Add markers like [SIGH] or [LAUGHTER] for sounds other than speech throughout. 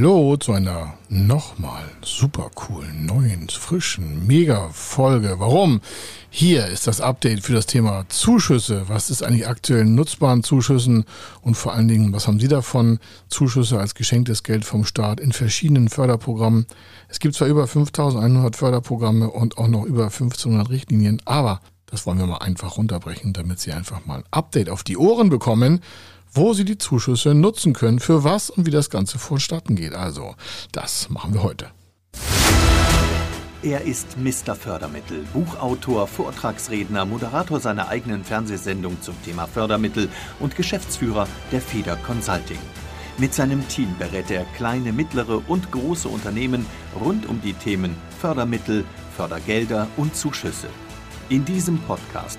Hallo zu einer nochmal super coolen, neuen, frischen, mega Folge. Warum? Hier ist das Update für das Thema Zuschüsse. Was ist eigentlich aktuell nutzbaren Zuschüssen und vor allen Dingen, was haben Sie davon? Zuschüsse als geschenktes Geld vom Staat in verschiedenen Förderprogrammen. Es gibt zwar über 5100 Förderprogramme und auch noch über 1500 Richtlinien, aber das wollen wir mal einfach runterbrechen, damit Sie einfach mal ein Update auf die Ohren bekommen wo Sie die Zuschüsse nutzen können, für was und wie das Ganze vonstatten geht. Also, das machen wir heute. Er ist Mr. Fördermittel, Buchautor, Vortragsredner, Moderator seiner eigenen Fernsehsendung zum Thema Fördermittel und Geschäftsführer der Feder Consulting. Mit seinem Team berät er kleine, mittlere und große Unternehmen rund um die Themen Fördermittel, Fördergelder und Zuschüsse. In diesem Podcast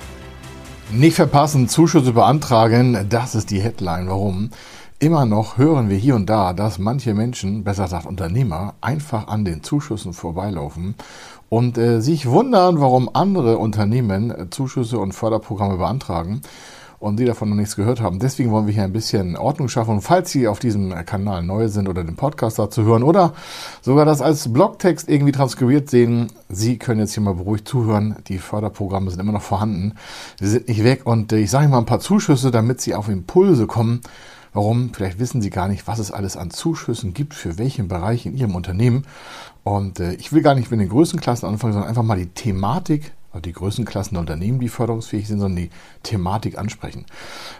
Nicht verpassen, Zuschüsse beantragen, das ist die Headline. Warum? Immer noch hören wir hier und da, dass manche Menschen, besser gesagt Unternehmer, einfach an den Zuschüssen vorbeilaufen und äh, sich wundern, warum andere Unternehmen Zuschüsse und Förderprogramme beantragen und Sie davon noch nichts gehört haben. Deswegen wollen wir hier ein bisschen Ordnung schaffen. Und falls Sie auf diesem Kanal neu sind oder den Podcast dazu hören oder sogar das als Blogtext irgendwie transkribiert sehen, Sie können jetzt hier mal beruhigt zuhören. Die Förderprogramme sind immer noch vorhanden. Sie sind nicht weg und äh, ich sage mal ein paar Zuschüsse, damit Sie auf Impulse kommen. Warum? Vielleicht wissen Sie gar nicht, was es alles an Zuschüssen gibt, für welchen Bereich in Ihrem Unternehmen. Und äh, ich will gar nicht mit den Größenklassen anfangen, sondern einfach mal die Thematik also die Größenklassen der Unternehmen, die förderungsfähig sind, sondern die Thematik ansprechen.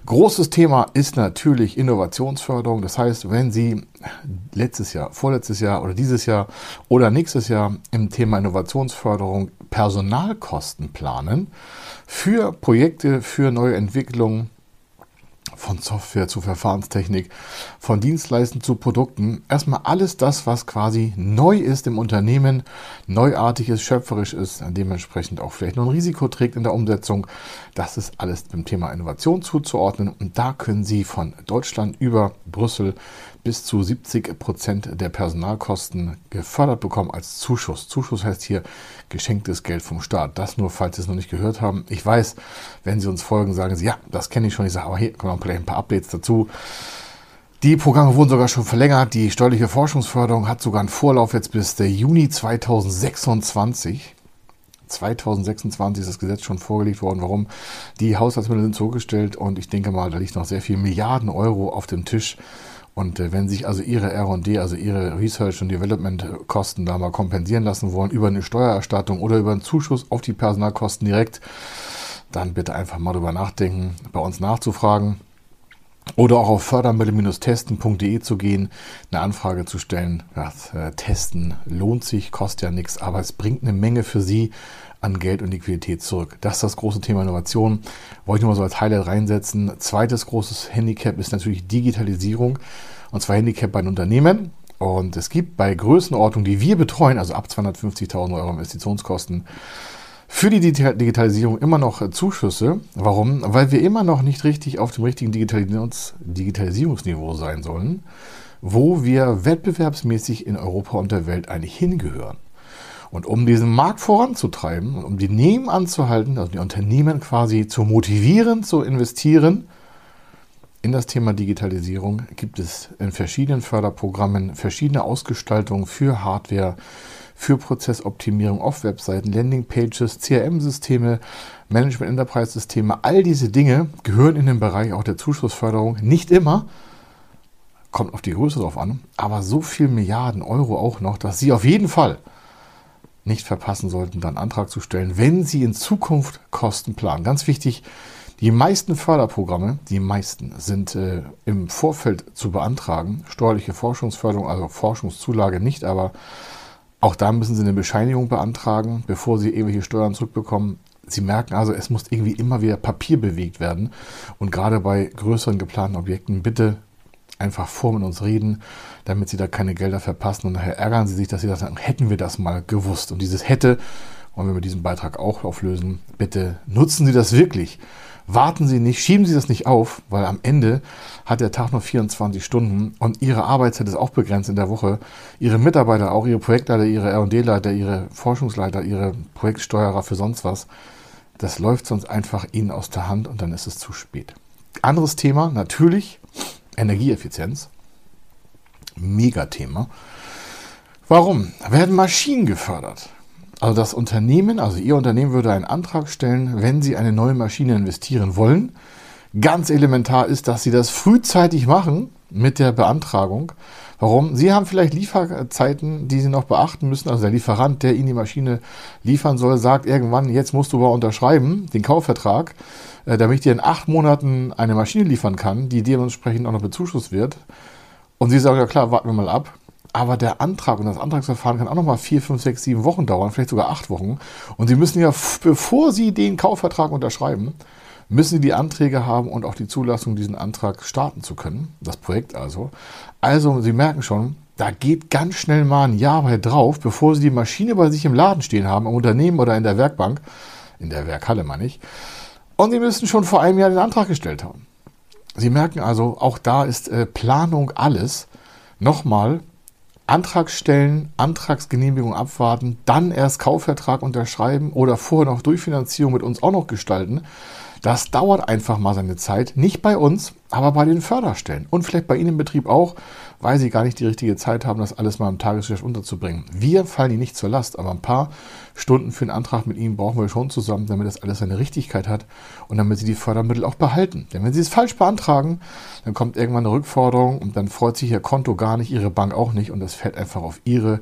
Großes Thema ist natürlich Innovationsförderung. Das heißt, wenn Sie letztes Jahr, vorletztes Jahr oder dieses Jahr oder nächstes Jahr im Thema Innovationsförderung Personalkosten planen für Projekte, für neue Entwicklungen, von Software zu Verfahrenstechnik, von Dienstleistungen zu Produkten. Erstmal alles das, was quasi neu ist im Unternehmen, neuartig ist, schöpferisch ist, dementsprechend auch vielleicht noch ein Risiko trägt in der Umsetzung. Das ist alles dem Thema Innovation zuzuordnen und da können Sie von Deutschland über Brüssel bis zu 70 Prozent der Personalkosten gefördert bekommen als Zuschuss. Zuschuss heißt hier geschenktes Geld vom Staat. Das nur, falls Sie es noch nicht gehört haben. Ich weiß, wenn Sie uns folgen, sagen Sie, ja, das kenne ich schon. Ich sage, aber hier kommen vielleicht ein paar Updates dazu. Die Programme wurden sogar schon verlängert. Die steuerliche Forschungsförderung hat sogar einen Vorlauf jetzt bis der Juni 2026. 2026 ist das Gesetz schon vorgelegt worden. Warum? Die Haushaltsmittel sind zurückgestellt und ich denke mal, da liegt noch sehr viel Milliarden Euro auf dem Tisch und äh, wenn sich also Ihre R&D, also Ihre Research und Development Kosten da mal kompensieren lassen wollen über eine Steuererstattung oder über einen Zuschuss auf die Personalkosten direkt, dann bitte einfach mal drüber nachdenken, bei uns nachzufragen. Oder auch auf fördermittel-testen.de zu gehen, eine Anfrage zu stellen. Ja, äh, testen lohnt sich, kostet ja nichts, aber es bringt eine Menge für Sie an Geld und Liquidität zurück. Das ist das große Thema Innovation. Wollte ich nur mal so als Highlight reinsetzen. Zweites großes Handicap ist natürlich Digitalisierung. Und zwar Handicap bei den Unternehmen. Und es gibt bei Größenordnung, die wir betreuen, also ab 250.000 Euro Investitionskosten, für die Digitalisierung immer noch Zuschüsse. Warum? Weil wir immer noch nicht richtig auf dem richtigen Digitalis Digitalisierungsniveau sein sollen, wo wir wettbewerbsmäßig in Europa und der Welt eigentlich hingehören. Und um diesen Markt voranzutreiben und um die Nehmen anzuhalten, also die Unternehmen quasi zu motivieren, zu investieren in das Thema Digitalisierung, gibt es in verschiedenen Förderprogrammen verschiedene Ausgestaltungen für Hardware, für Prozessoptimierung auf Webseiten, Landingpages, CRM-Systeme, Management-Enterprise-Systeme. All diese Dinge gehören in den Bereich auch der Zuschussförderung. Nicht immer, kommt auf die Größe drauf an, aber so viel Milliarden Euro auch noch, dass Sie auf jeden Fall nicht verpassen sollten, dann Antrag zu stellen, wenn Sie in Zukunft Kosten planen. Ganz wichtig, die meisten Förderprogramme, die meisten, sind äh, im Vorfeld zu beantragen. Steuerliche Forschungsförderung, also Forschungszulage nicht, aber auch da müssen Sie eine Bescheinigung beantragen, bevor Sie irgendwelche Steuern zurückbekommen. Sie merken also, es muss irgendwie immer wieder Papier bewegt werden. Und gerade bei größeren geplanten Objekten bitte einfach vor mit uns reden, damit sie da keine Gelder verpassen und nachher ärgern sie sich, dass sie das sagen, hätten wir das mal gewusst. Und dieses hätte wollen wir mit diesem Beitrag auch auflösen. Bitte nutzen Sie das wirklich. Warten Sie nicht, schieben Sie das nicht auf, weil am Ende hat der Tag nur 24 Stunden und Ihre Arbeitszeit ist auch begrenzt in der Woche. Ihre Mitarbeiter, auch Ihre Projektleiter, Ihre R&D-Leiter, Ihre Forschungsleiter, Ihre Projektsteuerer für sonst was, das läuft sonst einfach Ihnen aus der Hand und dann ist es zu spät. Anderes Thema, natürlich Energieeffizienz. Megathema. Warum? Werden Maschinen gefördert? Also das Unternehmen, also Ihr Unternehmen würde einen Antrag stellen, wenn Sie eine neue Maschine investieren wollen. Ganz elementar ist, dass Sie das frühzeitig machen mit der Beantragung. Warum? Sie haben vielleicht Lieferzeiten, die Sie noch beachten müssen. Also der Lieferant, der Ihnen die Maschine liefern soll, sagt irgendwann, jetzt musst du aber unterschreiben, den Kaufvertrag, äh, damit ich dir in acht Monaten eine Maschine liefern kann, die dementsprechend auch noch bezuschusst wird. Und Sie sagen, ja klar, warten wir mal ab. Aber der Antrag und das Antragsverfahren kann auch nochmal vier, fünf, sechs, sieben Wochen dauern, vielleicht sogar acht Wochen. Und Sie müssen ja, bevor Sie den Kaufvertrag unterschreiben, müssen Sie die Anträge haben und auch die Zulassung, diesen Antrag starten zu können. Das Projekt also. Also, Sie merken schon, da geht ganz schnell mal ein Jahr bei drauf, bevor Sie die Maschine bei sich im Laden stehen haben, im Unternehmen oder in der Werkbank. In der Werkhalle meine ich. Und Sie müssen schon vor einem Jahr den Antrag gestellt haben. Sie merken also, auch da ist äh, Planung alles. Nochmal, Antrag stellen, Antragsgenehmigung abwarten, dann erst Kaufvertrag unterschreiben oder vorher noch Durchfinanzierung mit uns auch noch gestalten. Das dauert einfach mal seine Zeit. Nicht bei uns, aber bei den Förderstellen. Und vielleicht bei Ihnen im Betrieb auch, weil Sie gar nicht die richtige Zeit haben, das alles mal im Tagesgeschäft unterzubringen. Wir fallen Ihnen nicht zur Last, aber ein paar Stunden für einen Antrag mit Ihnen brauchen wir schon zusammen, damit das alles seine Richtigkeit hat und damit Sie die Fördermittel auch behalten. Denn wenn Sie es falsch beantragen, dann kommt irgendwann eine Rückforderung und dann freut sich Ihr Konto gar nicht, Ihre Bank auch nicht und das fällt einfach auf Ihre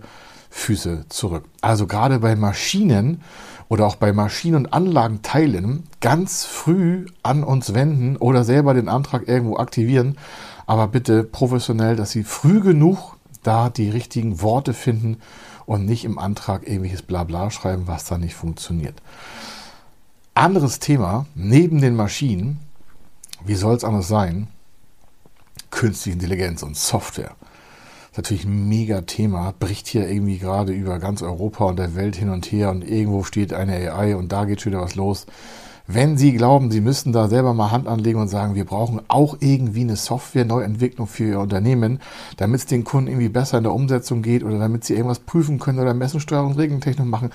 Füße zurück. Also gerade bei Maschinen oder auch bei Maschinen- und Anlagenteilen ganz früh an uns wenden oder selber den Antrag irgendwo aktivieren. Aber bitte professionell, dass Sie früh genug da die richtigen Worte finden und nicht im Antrag irgendwelches Blabla schreiben, was da nicht funktioniert. Anderes Thema, neben den Maschinen, wie soll es anders sein? Künstliche Intelligenz und Software natürlich ein mega Thema, bricht hier irgendwie gerade über ganz Europa und der Welt hin und her und irgendwo steht eine AI und da geht schon wieder was los. Wenn Sie glauben, Sie müssen da selber mal Hand anlegen und sagen, wir brauchen auch irgendwie eine Software-Neuentwicklung für Ihr Unternehmen, damit es den Kunden irgendwie besser in der Umsetzung geht oder damit Sie irgendwas prüfen können oder Messensteuerung, Regentechnik machen,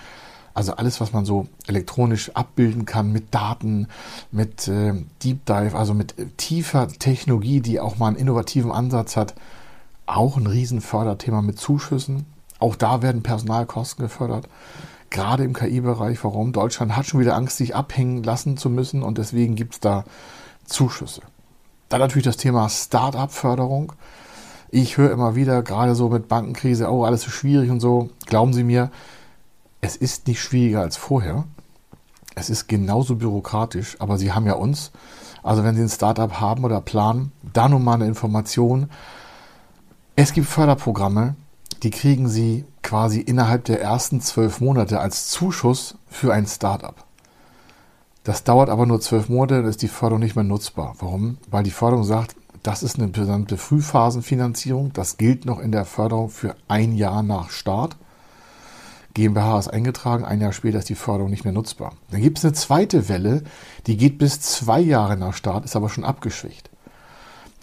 also alles, was man so elektronisch abbilden kann mit Daten, mit äh, Deep Dive, also mit äh, tiefer Technologie, die auch mal einen innovativen Ansatz hat, auch ein Riesenförderthema mit Zuschüssen. Auch da werden Personalkosten gefördert. Gerade im KI-Bereich. Warum? Deutschland hat schon wieder Angst, sich abhängen lassen zu müssen und deswegen gibt es da Zuschüsse. Dann natürlich das Thema Start-up-Förderung. Ich höre immer wieder, gerade so mit Bankenkrise, oh, alles so schwierig und so. Glauben Sie mir, es ist nicht schwieriger als vorher. Es ist genauso bürokratisch, aber Sie haben ja uns. Also wenn Sie ein Startup haben oder planen, da nun mal eine Information, es gibt Förderprogramme, die kriegen Sie quasi innerhalb der ersten zwölf Monate als Zuschuss für ein Startup. Das dauert aber nur zwölf Monate, dann ist die Förderung nicht mehr nutzbar. Warum? Weil die Förderung sagt, das ist eine besondere Frühphasenfinanzierung. Das gilt noch in der Förderung für ein Jahr nach Start. GmbH ist eingetragen, ein Jahr später ist die Förderung nicht mehr nutzbar. Dann gibt es eine zweite Welle, die geht bis zwei Jahre nach Start, ist aber schon abgeschwächt.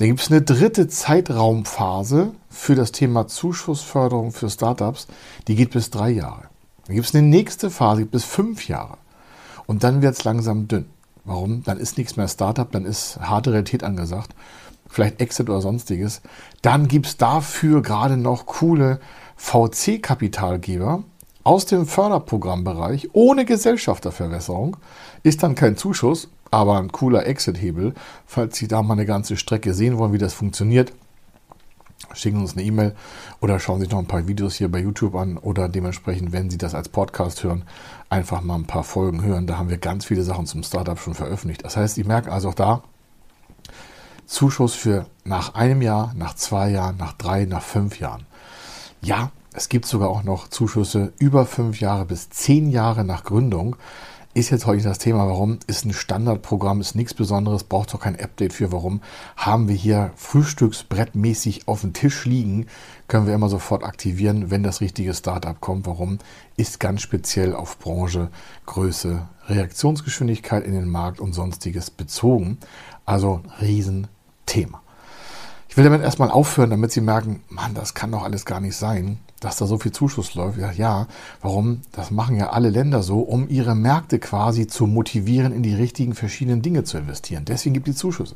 Dann gibt es eine dritte Zeitraumphase für das Thema Zuschussförderung für Startups, die geht bis drei Jahre. Dann gibt es eine nächste Phase, bis fünf Jahre. Und dann wird es langsam dünn. Warum? Dann ist nichts mehr Startup, dann ist harte Realität angesagt. Vielleicht Exit oder sonstiges. Dann gibt es dafür gerade noch coole VC-Kapitalgeber aus dem Förderprogrammbereich ohne Gesellschafterverwässerung. Ist dann kein Zuschuss, aber ein cooler Exit-Hebel. Falls Sie da mal eine ganze Strecke sehen wollen, wie das funktioniert, schicken Sie uns eine E-Mail oder schauen sich noch ein paar Videos hier bei YouTube an oder dementsprechend, wenn Sie das als Podcast hören, einfach mal ein paar Folgen hören. Da haben wir ganz viele Sachen zum Startup schon veröffentlicht. Das heißt, Sie merken also auch da, Zuschuss für nach einem Jahr, nach zwei Jahren, nach drei, nach fünf Jahren. Ja, es gibt sogar auch noch Zuschüsse über fünf Jahre bis zehn Jahre nach Gründung. Ist jetzt heute das Thema, warum? Ist ein Standardprogramm, ist nichts Besonderes, braucht doch kein Update für, warum? Haben wir hier frühstücksbrettmäßig auf dem Tisch liegen, können wir immer sofort aktivieren, wenn das richtige Startup kommt. Warum? Ist ganz speziell auf Branche, Größe, Reaktionsgeschwindigkeit in den Markt und sonstiges bezogen. Also Riesenthema. Ich will damit erstmal aufhören, damit Sie merken, Mann, das kann doch alles gar nicht sein dass da so viel Zuschuss läuft. Ja, ja, warum? Das machen ja alle Länder so, um ihre Märkte quasi zu motivieren, in die richtigen verschiedenen Dinge zu investieren. Deswegen gibt es Zuschüsse.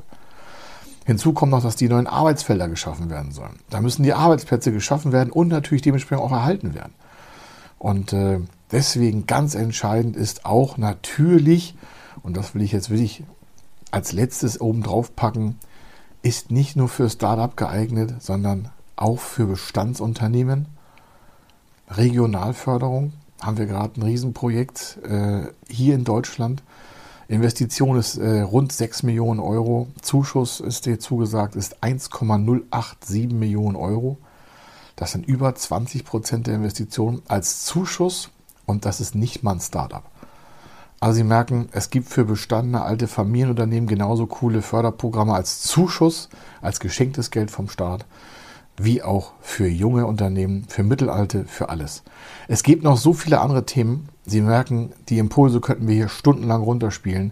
Hinzu kommt noch, dass die neuen Arbeitsfelder geschaffen werden sollen. Da müssen die Arbeitsplätze geschaffen werden und natürlich dementsprechend auch erhalten werden. Und äh, deswegen ganz entscheidend ist auch natürlich, und das will ich jetzt wirklich als letztes oben drauf packen, ist nicht nur für Startup geeignet, sondern auch für Bestandsunternehmen Regionalförderung haben wir gerade ein Riesenprojekt äh, hier in Deutschland. Investition ist äh, rund 6 Millionen Euro. Zuschuss ist dir zugesagt, ist 1,087 Millionen Euro. Das sind über 20 Prozent der Investitionen als Zuschuss und das ist nicht mal ein Startup. Also Sie merken, es gibt für bestandene alte Familienunternehmen genauso coole Förderprogramme als Zuschuss, als geschenktes Geld vom Staat wie auch für junge Unternehmen, für Mittelalte, für alles. Es gibt noch so viele andere Themen. Sie merken, die Impulse könnten wir hier stundenlang runterspielen.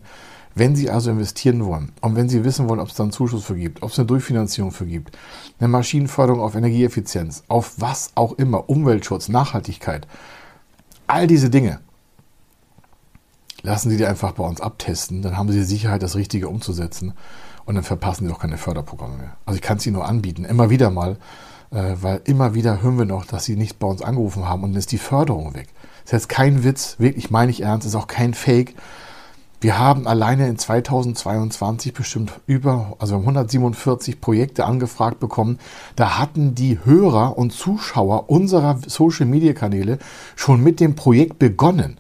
Wenn Sie also investieren wollen und wenn Sie wissen wollen, ob es da einen Zuschuss für gibt, ob es eine Durchfinanzierung für gibt, eine Maschinenförderung auf Energieeffizienz, auf was auch immer, Umweltschutz, Nachhaltigkeit, all diese Dinge, lassen Sie die einfach bei uns abtesten, dann haben Sie die Sicherheit, das Richtige umzusetzen und dann verpassen sie auch keine Förderprogramme mehr. Also ich kann es ihnen nur anbieten, immer wieder mal, äh, weil immer wieder hören wir noch, dass sie nicht bei uns angerufen haben und dann ist die Förderung weg. Das ist jetzt kein Witz, wirklich meine ich ernst, ist auch kein Fake. Wir haben alleine in 2022 bestimmt über, also wir haben 147 Projekte angefragt bekommen. Da hatten die Hörer und Zuschauer unserer Social Media Kanäle schon mit dem Projekt begonnen.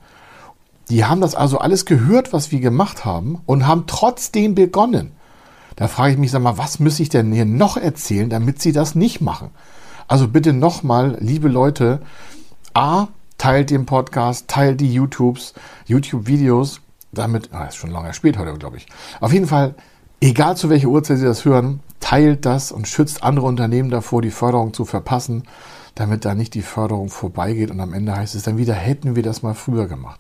Die haben das also alles gehört, was wir gemacht haben und haben trotzdem begonnen. Da frage ich mich, sag mal, was muss ich denn hier noch erzählen, damit Sie das nicht machen? Also bitte nochmal, liebe Leute, A, teilt den Podcast, teilt die YouTubes, YouTube-Videos, damit, ah, ist schon lange spät heute, glaube ich. Auf jeden Fall, egal zu welcher Uhrzeit Sie das hören, teilt das und schützt andere Unternehmen davor, die Förderung zu verpassen, damit da nicht die Förderung vorbeigeht und am Ende heißt es dann wieder, hätten wir das mal früher gemacht.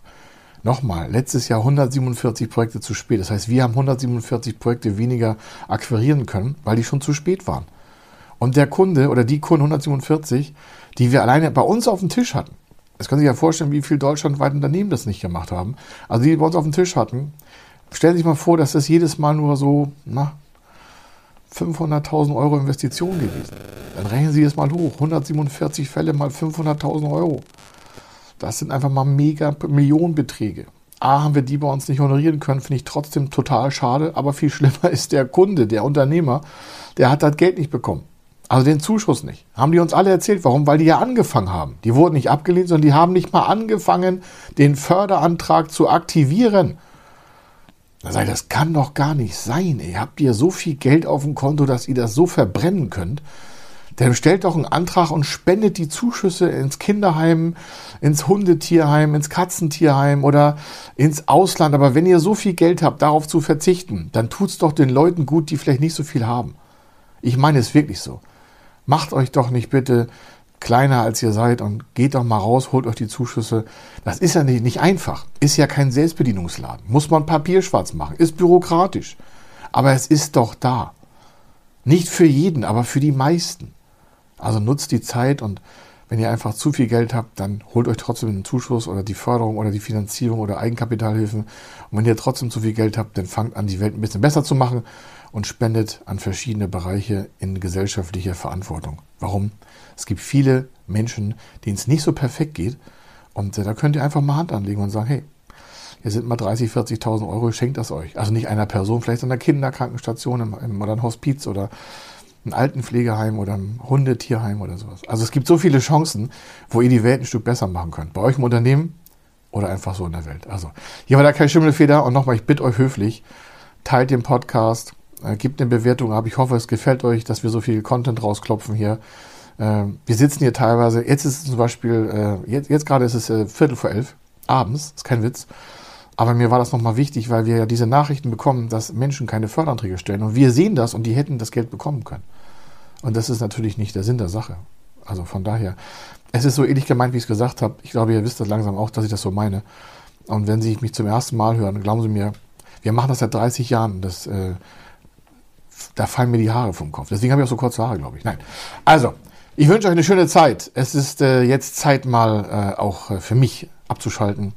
Nochmal, letztes Jahr 147 Projekte zu spät. Das heißt, wir haben 147 Projekte weniger akquirieren können, weil die schon zu spät waren. Und der Kunde oder die Kunden 147, die wir alleine bei uns auf dem Tisch hatten, das können Sie sich ja vorstellen, wie viele deutschlandweite Unternehmen das nicht gemacht haben. Also die, bei uns auf dem Tisch hatten, stellen Sie sich mal vor, dass das jedes Mal nur so, na, 500.000 Euro Investition gewesen. Dann rechnen Sie das mal hoch. 147 Fälle mal 500.000 Euro. Das sind einfach mal mega Millionenbeträge. A, haben wir die bei uns nicht honorieren können, finde ich trotzdem total schade. Aber viel [LAUGHS] schlimmer ist der Kunde, der Unternehmer, der hat das Geld nicht bekommen. Also den Zuschuss nicht. Haben die uns alle erzählt. Warum? Weil die ja angefangen haben. Die wurden nicht abgelehnt, sondern die haben nicht mal angefangen, den Förderantrag zu aktivieren. Da sage ich, das kann doch gar nicht sein. Ihr habt ihr so viel Geld auf dem Konto, dass ihr das so verbrennen könnt dann stellt doch einen Antrag und spendet die Zuschüsse ins Kinderheim, ins Hundetierheim, ins Katzentierheim oder ins Ausland. Aber wenn ihr so viel Geld habt, darauf zu verzichten, dann tut es doch den Leuten gut, die vielleicht nicht so viel haben. Ich meine es wirklich so. Macht euch doch nicht bitte kleiner als ihr seid und geht doch mal raus, holt euch die Zuschüsse. Das ist ja nicht, nicht einfach. Ist ja kein Selbstbedienungsladen. Muss man papierschwarz machen. Ist bürokratisch. Aber es ist doch da. Nicht für jeden, aber für die meisten. Also nutzt die Zeit und wenn ihr einfach zu viel Geld habt, dann holt euch trotzdem den Zuschuss oder die Förderung oder die Finanzierung oder Eigenkapitalhilfen. Und wenn ihr trotzdem zu viel Geld habt, dann fangt an, die Welt ein bisschen besser zu machen und spendet an verschiedene Bereiche in gesellschaftlicher Verantwortung. Warum? Es gibt viele Menschen, denen es nicht so perfekt geht. Und äh, da könnt ihr einfach mal Hand anlegen und sagen, hey, hier sind mal 30, 40.000 Euro, schenkt das euch. Also nicht einer Person, vielleicht an der Kinderkrankenstation im, im, oder ein Hospiz oder ein Altenpflegeheim oder ein Hundetierheim oder sowas. Also es gibt so viele Chancen, wo ihr die Welt ein Stück besser machen könnt. Bei euch im Unternehmen oder einfach so in der Welt. Also hier war da kein Schimmelfeder und nochmal, ich bitte euch höflich, teilt den Podcast, äh, gebt eine Bewertung ab. Ich hoffe, es gefällt euch, dass wir so viel Content rausklopfen hier. Äh, wir sitzen hier teilweise, jetzt ist es zum Beispiel, äh, jetzt, jetzt gerade ist es äh, Viertel vor elf, abends, ist kein Witz. Aber mir war das nochmal wichtig, weil wir ja diese Nachrichten bekommen, dass Menschen keine Förderanträge stellen. Und wir sehen das und die hätten das Geld bekommen können. Und das ist natürlich nicht der Sinn der Sache. Also von daher, es ist so ähnlich gemeint, wie ich es gesagt habe. Ich glaube, ihr wisst das langsam auch, dass ich das so meine. Und wenn Sie mich zum ersten Mal hören, glauben Sie mir, wir machen das seit 30 Jahren. Das, äh, da fallen mir die Haare vom Kopf. Deswegen habe ich auch so kurze Haare, glaube ich. Nein. Also, ich wünsche euch eine schöne Zeit. Es ist äh, jetzt Zeit mal äh, auch äh, für mich abzuschalten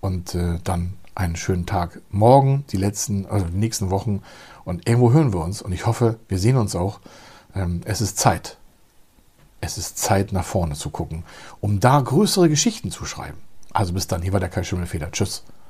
und äh, dann einen schönen Tag. Morgen, die letzten, also die nächsten Wochen und irgendwo hören wir uns und ich hoffe, wir sehen uns auch. Ähm, es ist Zeit. Es ist Zeit, nach vorne zu gucken, um da größere Geschichten zu schreiben. Also bis dann, hier war der Kai Schimmelfeder. Tschüss.